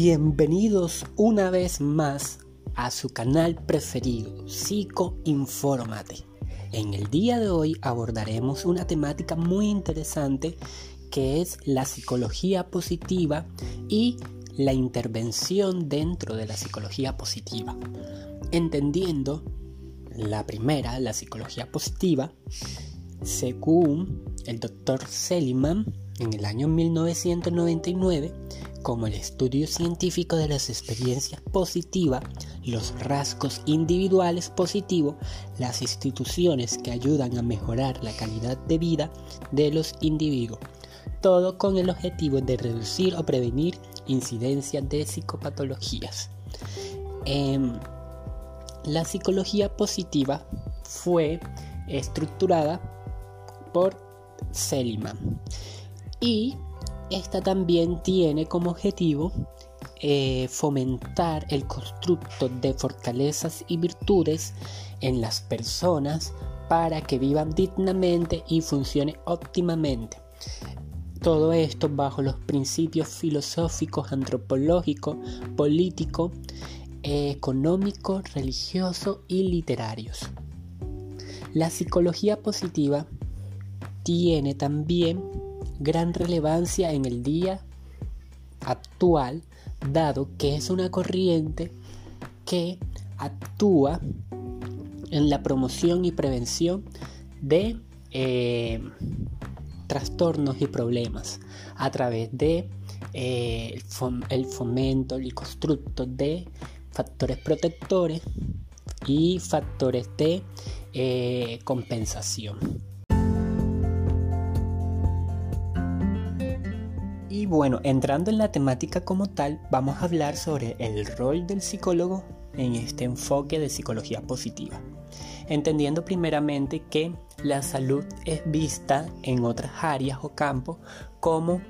Bienvenidos una vez más a su canal preferido, Psicoinformate. En el día de hoy abordaremos una temática muy interesante que es la psicología positiva y la intervención dentro de la psicología positiva. Entendiendo la primera, la psicología positiva, según el doctor Seligman, en el año 1999, como el estudio científico de las experiencias positivas, los rasgos individuales positivos, las instituciones que ayudan a mejorar la calidad de vida de los individuos. Todo con el objetivo de reducir o prevenir incidencias de psicopatologías. Em, la psicología positiva fue estructurada por Seligman y esta también tiene como objetivo eh, fomentar el constructo de fortalezas y virtudes en las personas para que vivan dignamente y funcione óptimamente. Todo esto bajo los principios filosóficos, antropológicos, políticos, económicos, religiosos y literarios. La psicología positiva tiene también gran relevancia en el día actual, dado que es una corriente que actúa en la promoción y prevención de eh, trastornos y problemas a través de eh, el fomento, el constructo de factores protectores y factores de eh, compensación. Bueno, entrando en la temática como tal, vamos a hablar sobre el rol del psicólogo en este enfoque de psicología positiva. Entendiendo primeramente que la salud es vista en otras áreas o campos como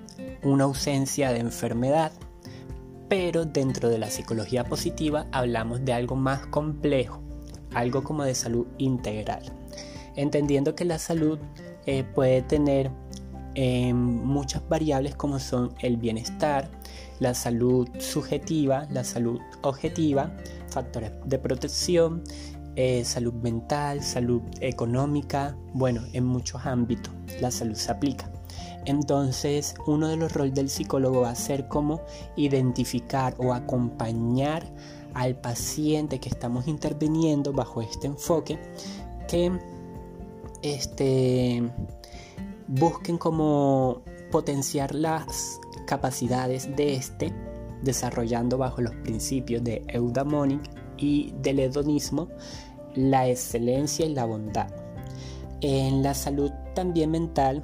una ausencia de enfermedad, pero dentro de la psicología positiva hablamos de algo más complejo, algo como de salud integral. Entendiendo que la salud eh, puede tener muchas variables como son el bienestar, la salud subjetiva, la salud objetiva, factores de protección, eh, salud mental, salud económica, bueno, en muchos ámbitos la salud se aplica. Entonces, uno de los roles del psicólogo va a ser como identificar o acompañar al paciente que estamos interviniendo bajo este enfoque que este busquen como potenciar las capacidades de este, desarrollando bajo los principios de Eudaimonic y del hedonismo la excelencia y la bondad. En la salud también mental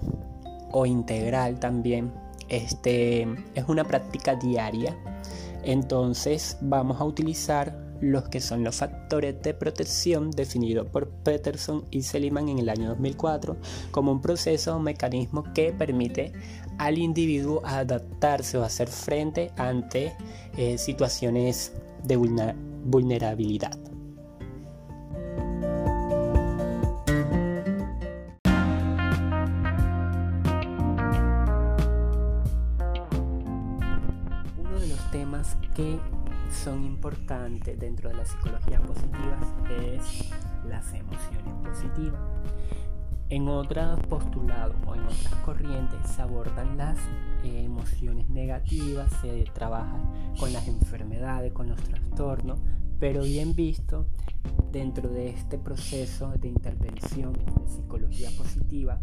o integral también, este es una práctica diaria. Entonces vamos a utilizar los que son los factores de protección definidos por Peterson y Seligman en el año 2004 como un proceso o mecanismo que permite al individuo adaptarse o hacer frente ante eh, situaciones de vulnerabilidad. Uno de los temas que son importantes dentro de la psicología positiva es las emociones positivas. En otros postulados o en otras corrientes se abordan las eh, emociones negativas, se trabaja con las enfermedades, con los trastornos, pero bien visto dentro de este proceso de intervención de psicología positiva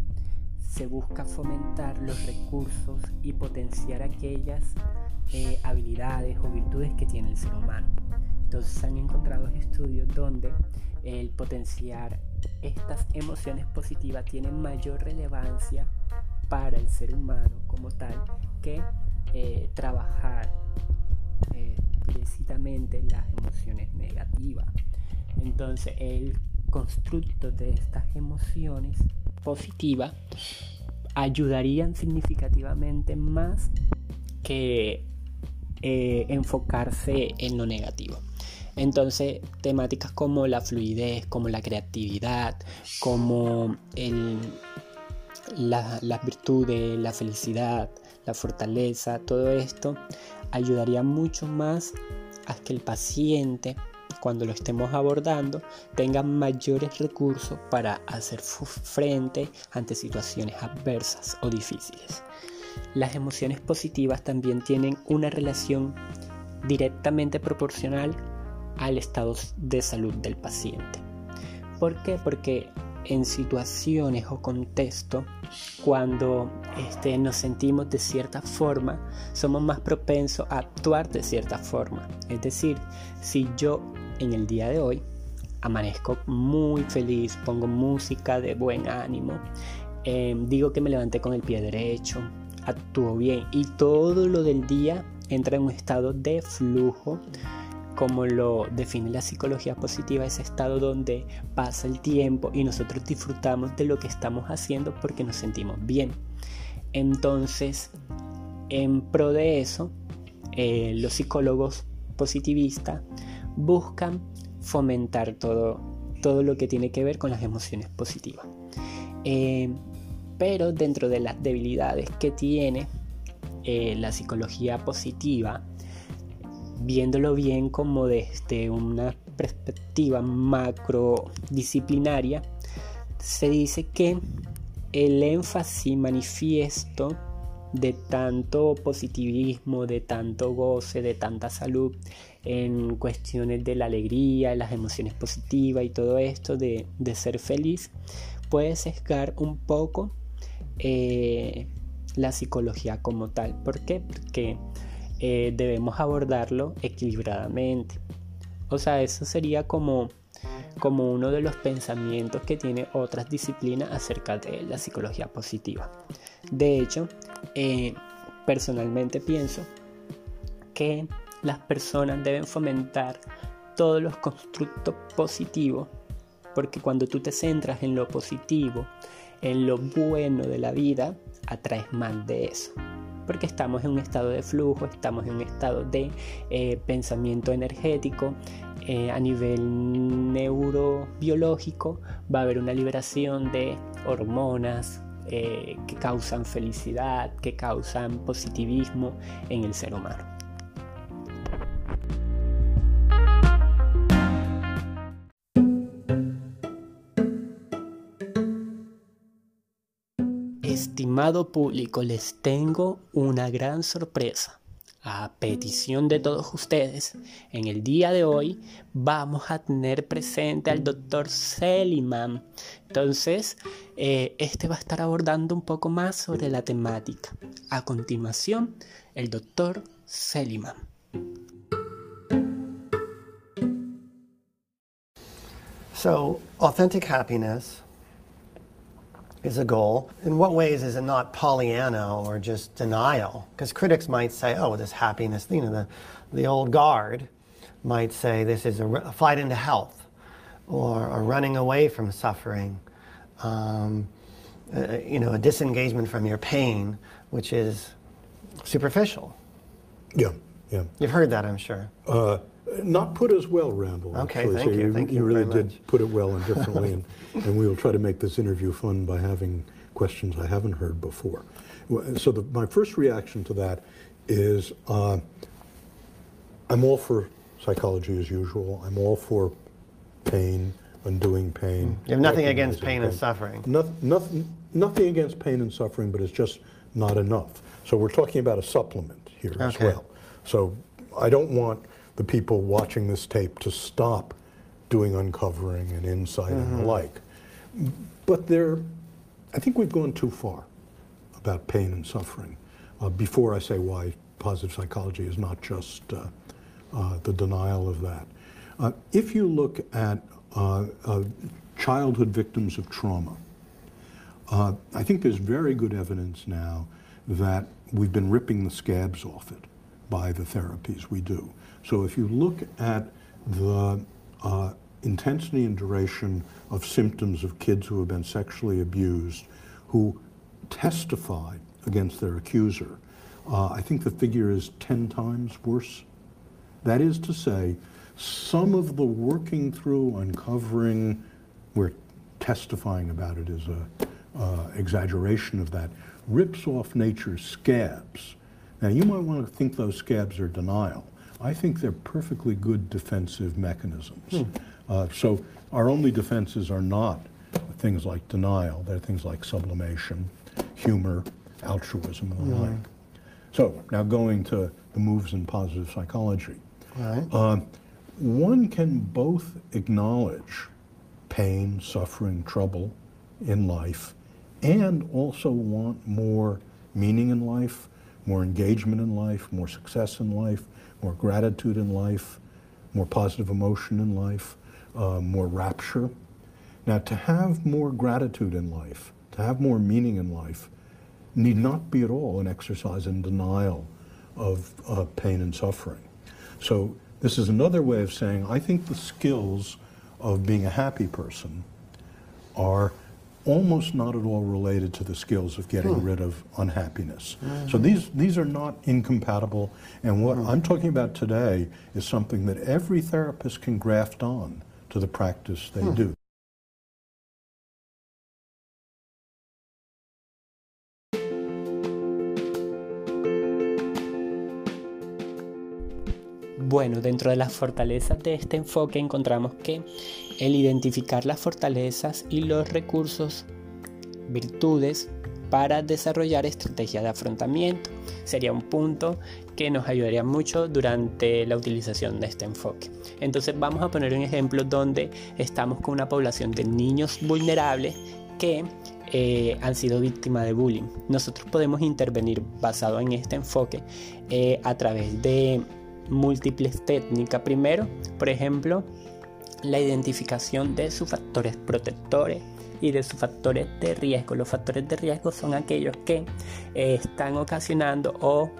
se busca fomentar los recursos y potenciar aquellas eh, habilidades o virtudes que tiene el ser humano. Entonces han encontrado estudios donde el potenciar estas emociones positivas tiene mayor relevancia para el ser humano como tal que eh, trabajar eh, explícitamente las emociones negativas. Entonces el constructo de estas emociones positivas ayudarían significativamente más que eh, enfocarse en lo negativo. Entonces, temáticas como la fluidez, como la creatividad, como las virtudes, la felicidad, la fortaleza, todo esto ayudaría mucho más a que el paciente cuando lo estemos abordando tenga mayores recursos para hacer frente ante situaciones adversas o difíciles. Las emociones positivas también tienen una relación directamente proporcional al estado de salud del paciente. ¿Por qué? Porque en situaciones o contextos, cuando este, nos sentimos de cierta forma, somos más propensos a actuar de cierta forma. Es decir, si yo en el día de hoy amanezco muy feliz, pongo música de buen ánimo, em, digo que me levanté con el pie derecho, actúo bien y todo lo del día entra en un estado de flujo como lo define la psicología positiva, ese estado donde pasa el tiempo y nosotros disfrutamos de lo que estamos haciendo porque nos sentimos bien. Entonces, en pro de eso, eh, los psicólogos positivistas buscan fomentar todo, todo lo que tiene que ver con las emociones positivas. Eh, pero dentro de las debilidades que tiene eh, la psicología positiva, viéndolo bien como desde una perspectiva macrodisciplinaria, se dice que el énfasis manifiesto de tanto positivismo, de tanto goce, de tanta salud en cuestiones de la alegría, las emociones positivas y todo esto de, ser feliz, puede sesgar un poco eh, la psicología como tal. ¿Por qué? Porque eh, debemos abordarlo equilibradamente. O sea, eso sería como, como uno de los pensamientos que tiene otras disciplinas acerca de la psicología positiva. De hecho, eh, personalmente pienso que las personas deben fomentar todos los constructos positivos, porque cuando tú te centras en lo positivo, en lo bueno de la vida, atraes más de eso porque estamos en un estado de flujo, estamos en un estado de eh, pensamiento energético. Eh, a nivel neurobiológico va a haber una liberación de hormonas eh, que causan felicidad, que causan positivismo en el ser humano. Estimado público, les tengo una gran sorpresa. A petición de todos ustedes, en el día de hoy vamos a tener presente al doctor Seliman. Entonces, eh, este va a estar abordando un poco más sobre la temática. A continuación, el doctor Seliman. So, authentic happiness is a goal. In what ways is it not Pollyanna or just denial? Because critics might say, oh, this happiness, you know, the, the old guard might say this is a, a flight into health or a running away from suffering, um, uh, you know, a disengagement from your pain, which is superficial. Yeah, yeah. You've heard that, I'm sure. Uh, not put as well, Randall. Okay, actually. thank so you. Thank you, you really did much. put it well and differently, and, and we will try to make this interview fun by having questions I haven't heard before. So the, my first reaction to that is uh, I'm all for psychology as usual. I'm all for pain, undoing pain. You have nothing against pain, pain, and suffering. Nothing, nothing, nothing against pain and suffering, but it's just not enough. So we're talking about a supplement here okay. as well. So I don't want the people watching this tape to stop doing uncovering and insight mm-hmm. and the mm-hmm. like. But there, I think we've gone too far about pain and suffering. Uh, before I say why positive psychology is not just uh, uh, the denial of that. Uh, if you look at uh, uh, childhood victims of trauma, I think there's very good evidence now that we've been ripping the scabs off it by the therapies we do. So if you look at the uh, intensity and duration of symptoms of kids who have been sexually abused, who testify against their accuser, uh, I think the figure is 10 times worse. That is to say, some of the working through, uncovering, we're testifying about it as a uh, exaggeration of that, rips off nature's scabs Now, you might want to think those scabs are denial. I think they're perfectly good defensive mechanisms. Hmm. Uh, so our only defenses are not things like denial. They're things like sublimation, humor, altruism, and the mm-hmm. like. So now going to the moves in positive psychology. Right. Uh, one can both acknowledge pain, suffering, trouble in life, and also want more meaning in life, more engagement in life, more success in life, more gratitude in life, more positive emotion in life, uh, more rapture. Now, to have more gratitude in life, to have more meaning in life, need not be at all an exercise in denial of uh, pain and suffering. So, this is another way of saying I think the skills of being a happy person are almost not at all related to the skills of getting hmm. rid of unhappiness. Mm-hmm. So these these are not incompatible. And what mm-hmm. I'm talking about today is something that every therapist can graft on to the practice they hmm. do. Bueno, dentro de las fortalezas de este enfoque encontramos que el identificar las fortalezas y los recursos, virtudes para desarrollar estrategias de afrontamiento sería un punto que nos ayudaría mucho durante la utilización de este enfoque. Entonces vamos a poner un ejemplo donde estamos con una población de niños vulnerables que eh, han sido víctimas de bullying. Nosotros podemos intervenir basado en este enfoque eh, a través de múltiples técnicas. Primero, por ejemplo, la identificación de sus factores protectores y de sus factores de riesgo. Los factores de riesgo son aquellos que eh, están ocasionando o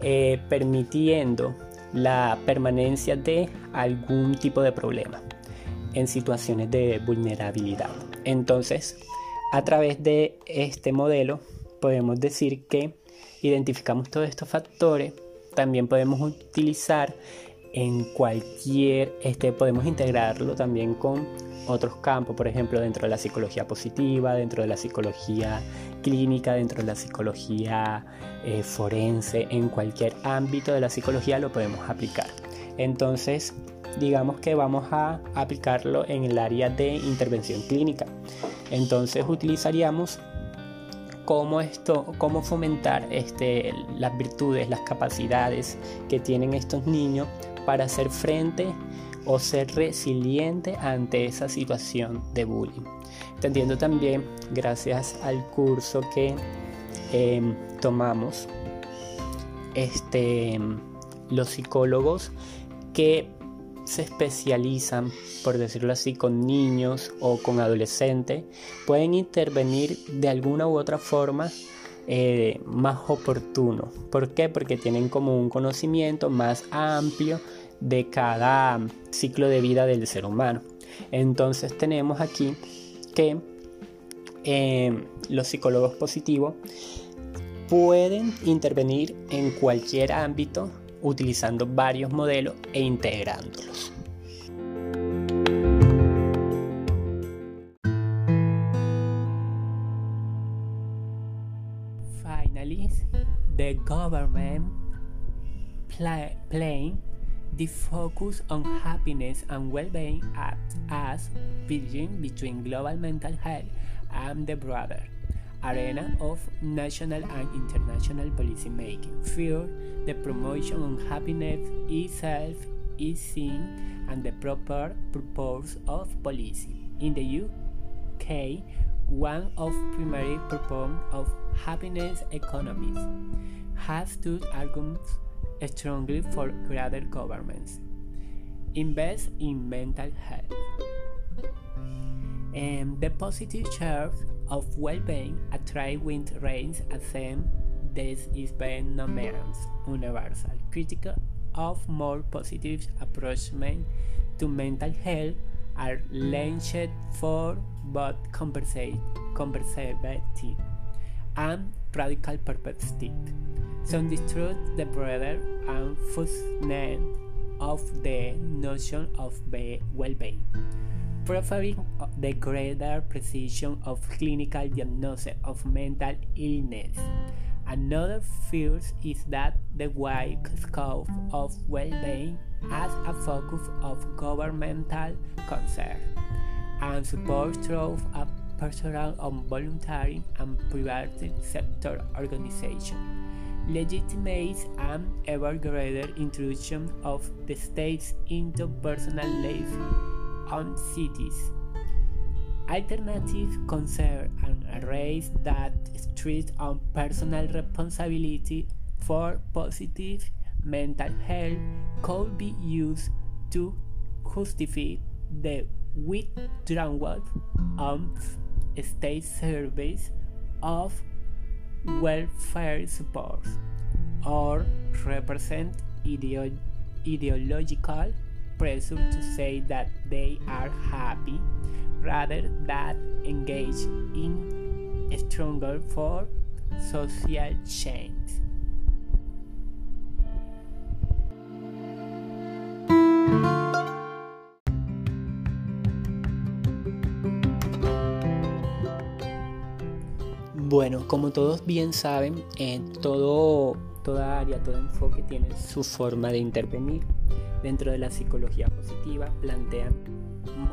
eh, permitiendo la permanencia de algún tipo de problema en situaciones de vulnerabilidad. Entonces, a través de este modelo podemos decir que identificamos todos estos factores también podemos utilizar en cualquier, este, podemos integrarlo también con otros campos, por ejemplo, dentro de la psicología positiva, dentro de la psicología clínica, dentro de la psicología eh, forense, en cualquier ámbito de la psicología lo podemos aplicar. Entonces, digamos que vamos a aplicarlo en el área de intervención clínica. Entonces utilizaríamos cómo esto, cómo fomentar este, las virtudes, las capacidades que tienen estos niños para hacer frente o ser resiliente ante esa situación de bullying. Entendiendo también, gracias al curso que em, tomamos, este, los psicólogos que se especializan, por decirlo así, con niños o con adolescentes, pueden intervenir de alguna u otra forma eh, más oportuno. ¿Por qué? Porque tienen como un conocimiento más amplio de cada ciclo de vida del ser humano. Entonces tenemos aquí que eh, los psicólogos positivos pueden intervenir en cualquier ámbito utilizando varios modelos e integrándolos. Finally, the government play, playing the focus on happiness and well-being as bridging between global mental health and the broader arena of national and international policy making. Fear, the promotion of happiness itself is seen and the proper purpose of policy. In the UK, one of primary purpose of happiness economies has stood arguments strongly for greater governments. Invest in mental health. And the positive charge of well-being attract with reigns same this is being norms universal critical of more positive approachment to mental health are launched for both conservative and radical perspective. Some distrust the broader and fullness of the notion of well-being preferring the greater precision of clinical diagnosis of mental illness. Another fear is that the wide scope of well-being has a focus of governmental concern and support through a personal and voluntary and private sector organization. Legitimates an ever greater intrusion of the states into personal life cities. Alternative concern and raise that stress on personal responsibility for positive mental health could be used to justify the withdrawal of state service of welfare support or represent ideo ideological pressure to say that they are happy rather than engage in stronger for social change. Bueno, como todos bien saben, en todo, toda área, todo enfoque tiene su forma de intervenir. Dentro de la psicología positiva plantean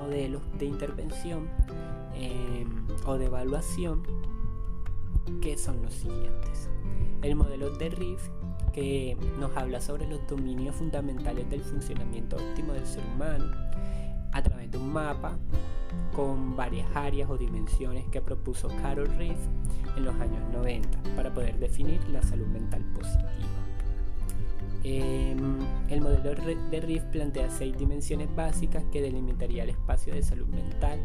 modelos de intervención em, o de evaluación que son los siguientes. El modelo de Riff que nos habla sobre los dominios fundamentales del funcionamiento óptimo del ser humano a través de un mapa con varias áreas o dimensiones que propuso Carol Riff en los años 90 para poder definir la salud mental positiva. Em, el modelo de Riff plantea seis dimensiones básicas que delimitaría el espacio de salud mental,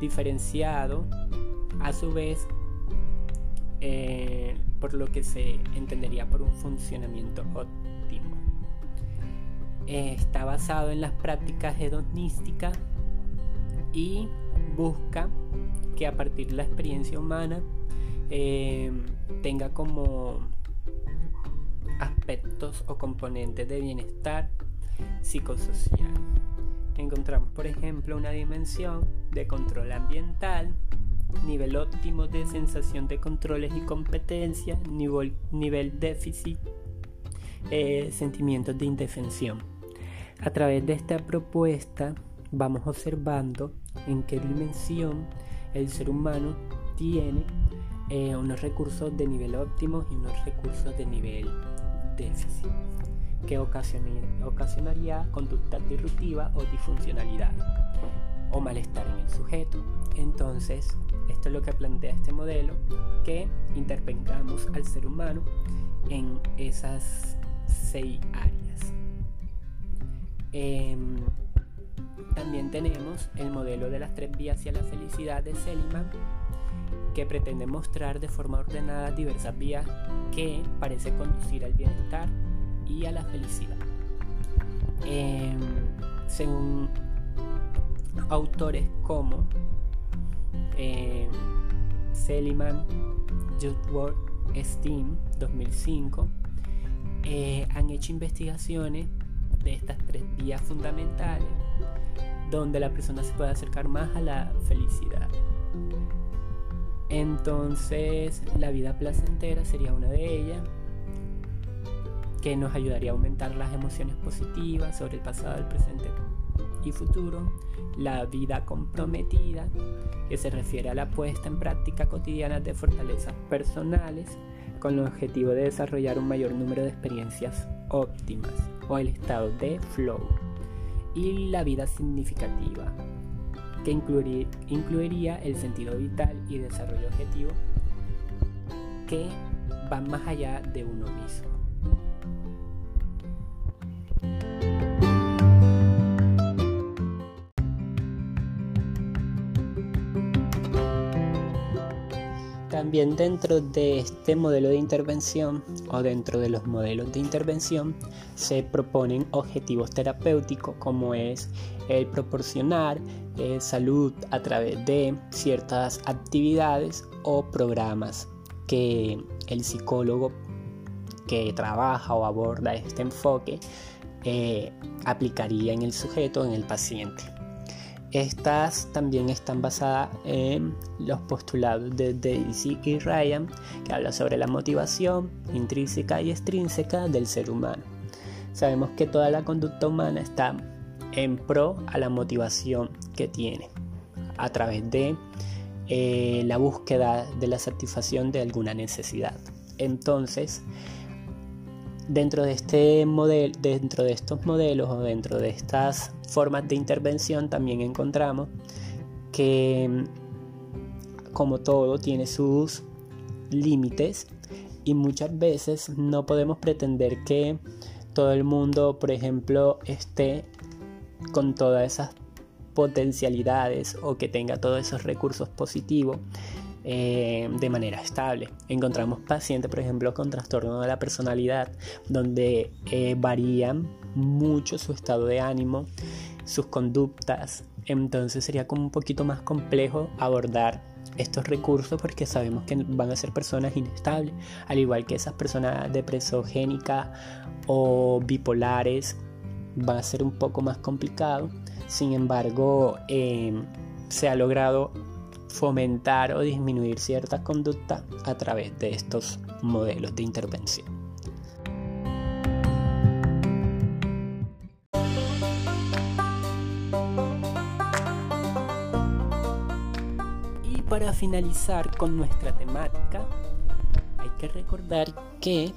diferenciado a su vez eh, por lo que se entendería por un funcionamiento óptimo. Está basado en las prácticas hedonísticas y busca que a partir de la experiencia humana eh, tenga como aspectos o componentes de bienestar psicosocial. Encontramos, por ejemplo, una dimensión de control ambiental, nivel óptimo de sensación de controles y competencia, nivel, déficit, eh, sentimientos de indefensión. A través de esta propuesta vamos observando en qué dimensión el ser humano tiene eh, unos recursos de nivel óptimo y unos recursos de nivel déficit, que ocasionaría conducta disruptiva o disfuncionalidad o malestar en el sujeto. Entonces, esto es lo que plantea este modelo, que intervengamos al ser humano en esas seis áreas. Em, también tenemos el modelo de las tres vías hacia la felicidad de Seligman, que pretende mostrar de forma ordenada diversas vías que parece conducir al bienestar y a la felicidad. Em, según autores como eh, Seligman, Judworth, Steam, 2005, eh, han hecho investigaciones de estas tres vías fundamentales donde la persona se puede acercar más a la felicidad. Entonces, la vida placentera sería una de ellas, que nos ayudaría a aumentar las emociones positivas sobre el pasado, el presente y futuro. La vida comprometida, que se refiere a la puesta en práctica cotidiana de fortalezas personales con el objetivo de desarrollar un mayor número de experiencias óptimas o el estado de flow. Y la vida significativa, que incluiría el sentido vital y desarrollo objetivo que van más allá de uno mismo. También dentro de este modelo de intervención o dentro de los modelos de intervención se proponen objetivos terapéuticos como es el proporcionar eh, salud a través de ciertas actividades o programas que el psicólogo que trabaja o aborda este enfoque eh, aplicaría en el sujeto, en el paciente. Estas también están basadas en los postulados de Daisy y Ryan, que habla sobre la motivación intrínseca y extrínseca del ser humano. Sabemos que toda la conducta humana está en pro a la motivación que tiene a través de eh, la búsqueda de la satisfacción de alguna necesidad. Entonces, dentro de este modelo, dentro de estos modelos o dentro de estas formas de intervención también encontramos que como todo tiene sus límites y muchas veces no podemos pretender que todo el mundo, por ejemplo, esté con todas esas potencialidades o que tenga todos esos recursos positivos eh, de manera estable. Encontramos pacientes, por ejemplo, con trastorno de la personalidad, donde eh, varían mucho su estado de ánimo, sus conductas. Entonces sería como un poquito más complejo abordar estos recursos porque sabemos que van a ser personas inestables, al igual que esas personas depresogénicas o bipolares, va a ser un poco más complicado. Sin embargo, eh, se ha logrado fomentar o disminuir ciertas conductas a través de estos modelos de intervención. Y para finalizar con nuestra temática, hay que recordar que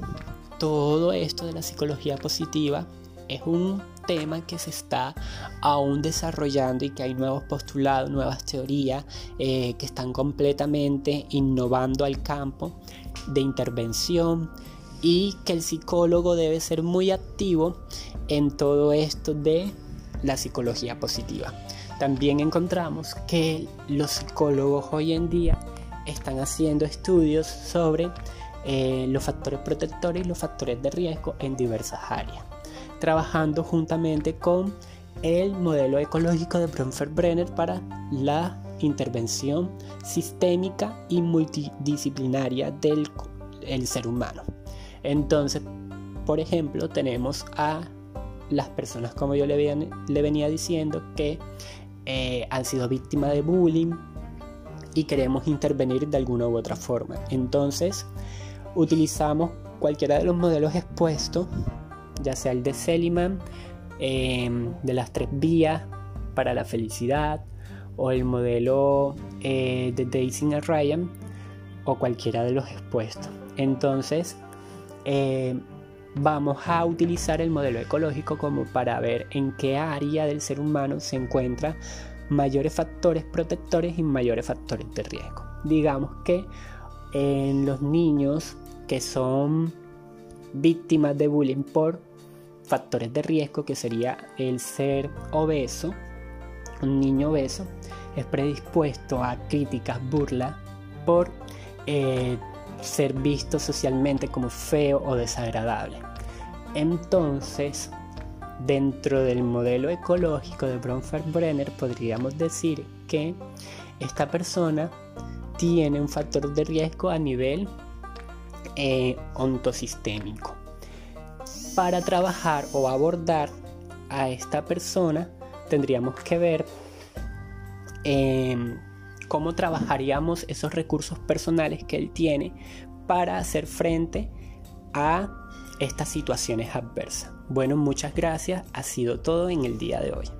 todo esto de la psicología positiva es un tema que se está aún desarrollando y que hay nuevos postulados, nuevas teorías eh, que están completamente innovando al campo de intervención y que el psicólogo debe ser muy activo en todo esto de la psicología positiva. También encontramos que los psicólogos hoy en día están haciendo estudios sobre eh, los factores protectores y los factores de riesgo en diversas áreas trabajando juntamente con el modelo ecológico de Bronfer-Brenner para la intervención sistémica y multidisciplinaria del ser humano. Entonces, por ejemplo, tenemos a las personas, como yo le, venía, diciendo, que eh, han sido víctimas de bullying y queremos intervenir de alguna u otra forma. Entonces, utilizamos cualquiera de los modelos expuestos ya sea el de Seliman, em, de las tres vías para la felicidad, o el modelo eh, de Daisy y Ryan, o cualquiera de los expuestos. Entonces, eh, vamos a utilizar el modelo ecológico como para ver en qué área del ser humano se encuentran mayores factores protectores y mayores factores de riesgo. Digamos que en los niños que son víctimas de bullying por factores de riesgo que sería el ser obeso, un niño obeso es predispuesto a críticas, burlas por eh, ser visto socialmente como feo o desagradable. Entonces, dentro del modelo ecológico de Bronfer-Brenner podríamos decir que esta persona tiene un factor de riesgo a nivel eh, ontosistémico para trabajar o abordar a esta persona tendríamos que ver em, cómo trabajaríamos esos recursos personales que él tiene para hacer frente a estas situaciones adversas. Bueno, muchas gracias. Ha sido todo en el día de hoy.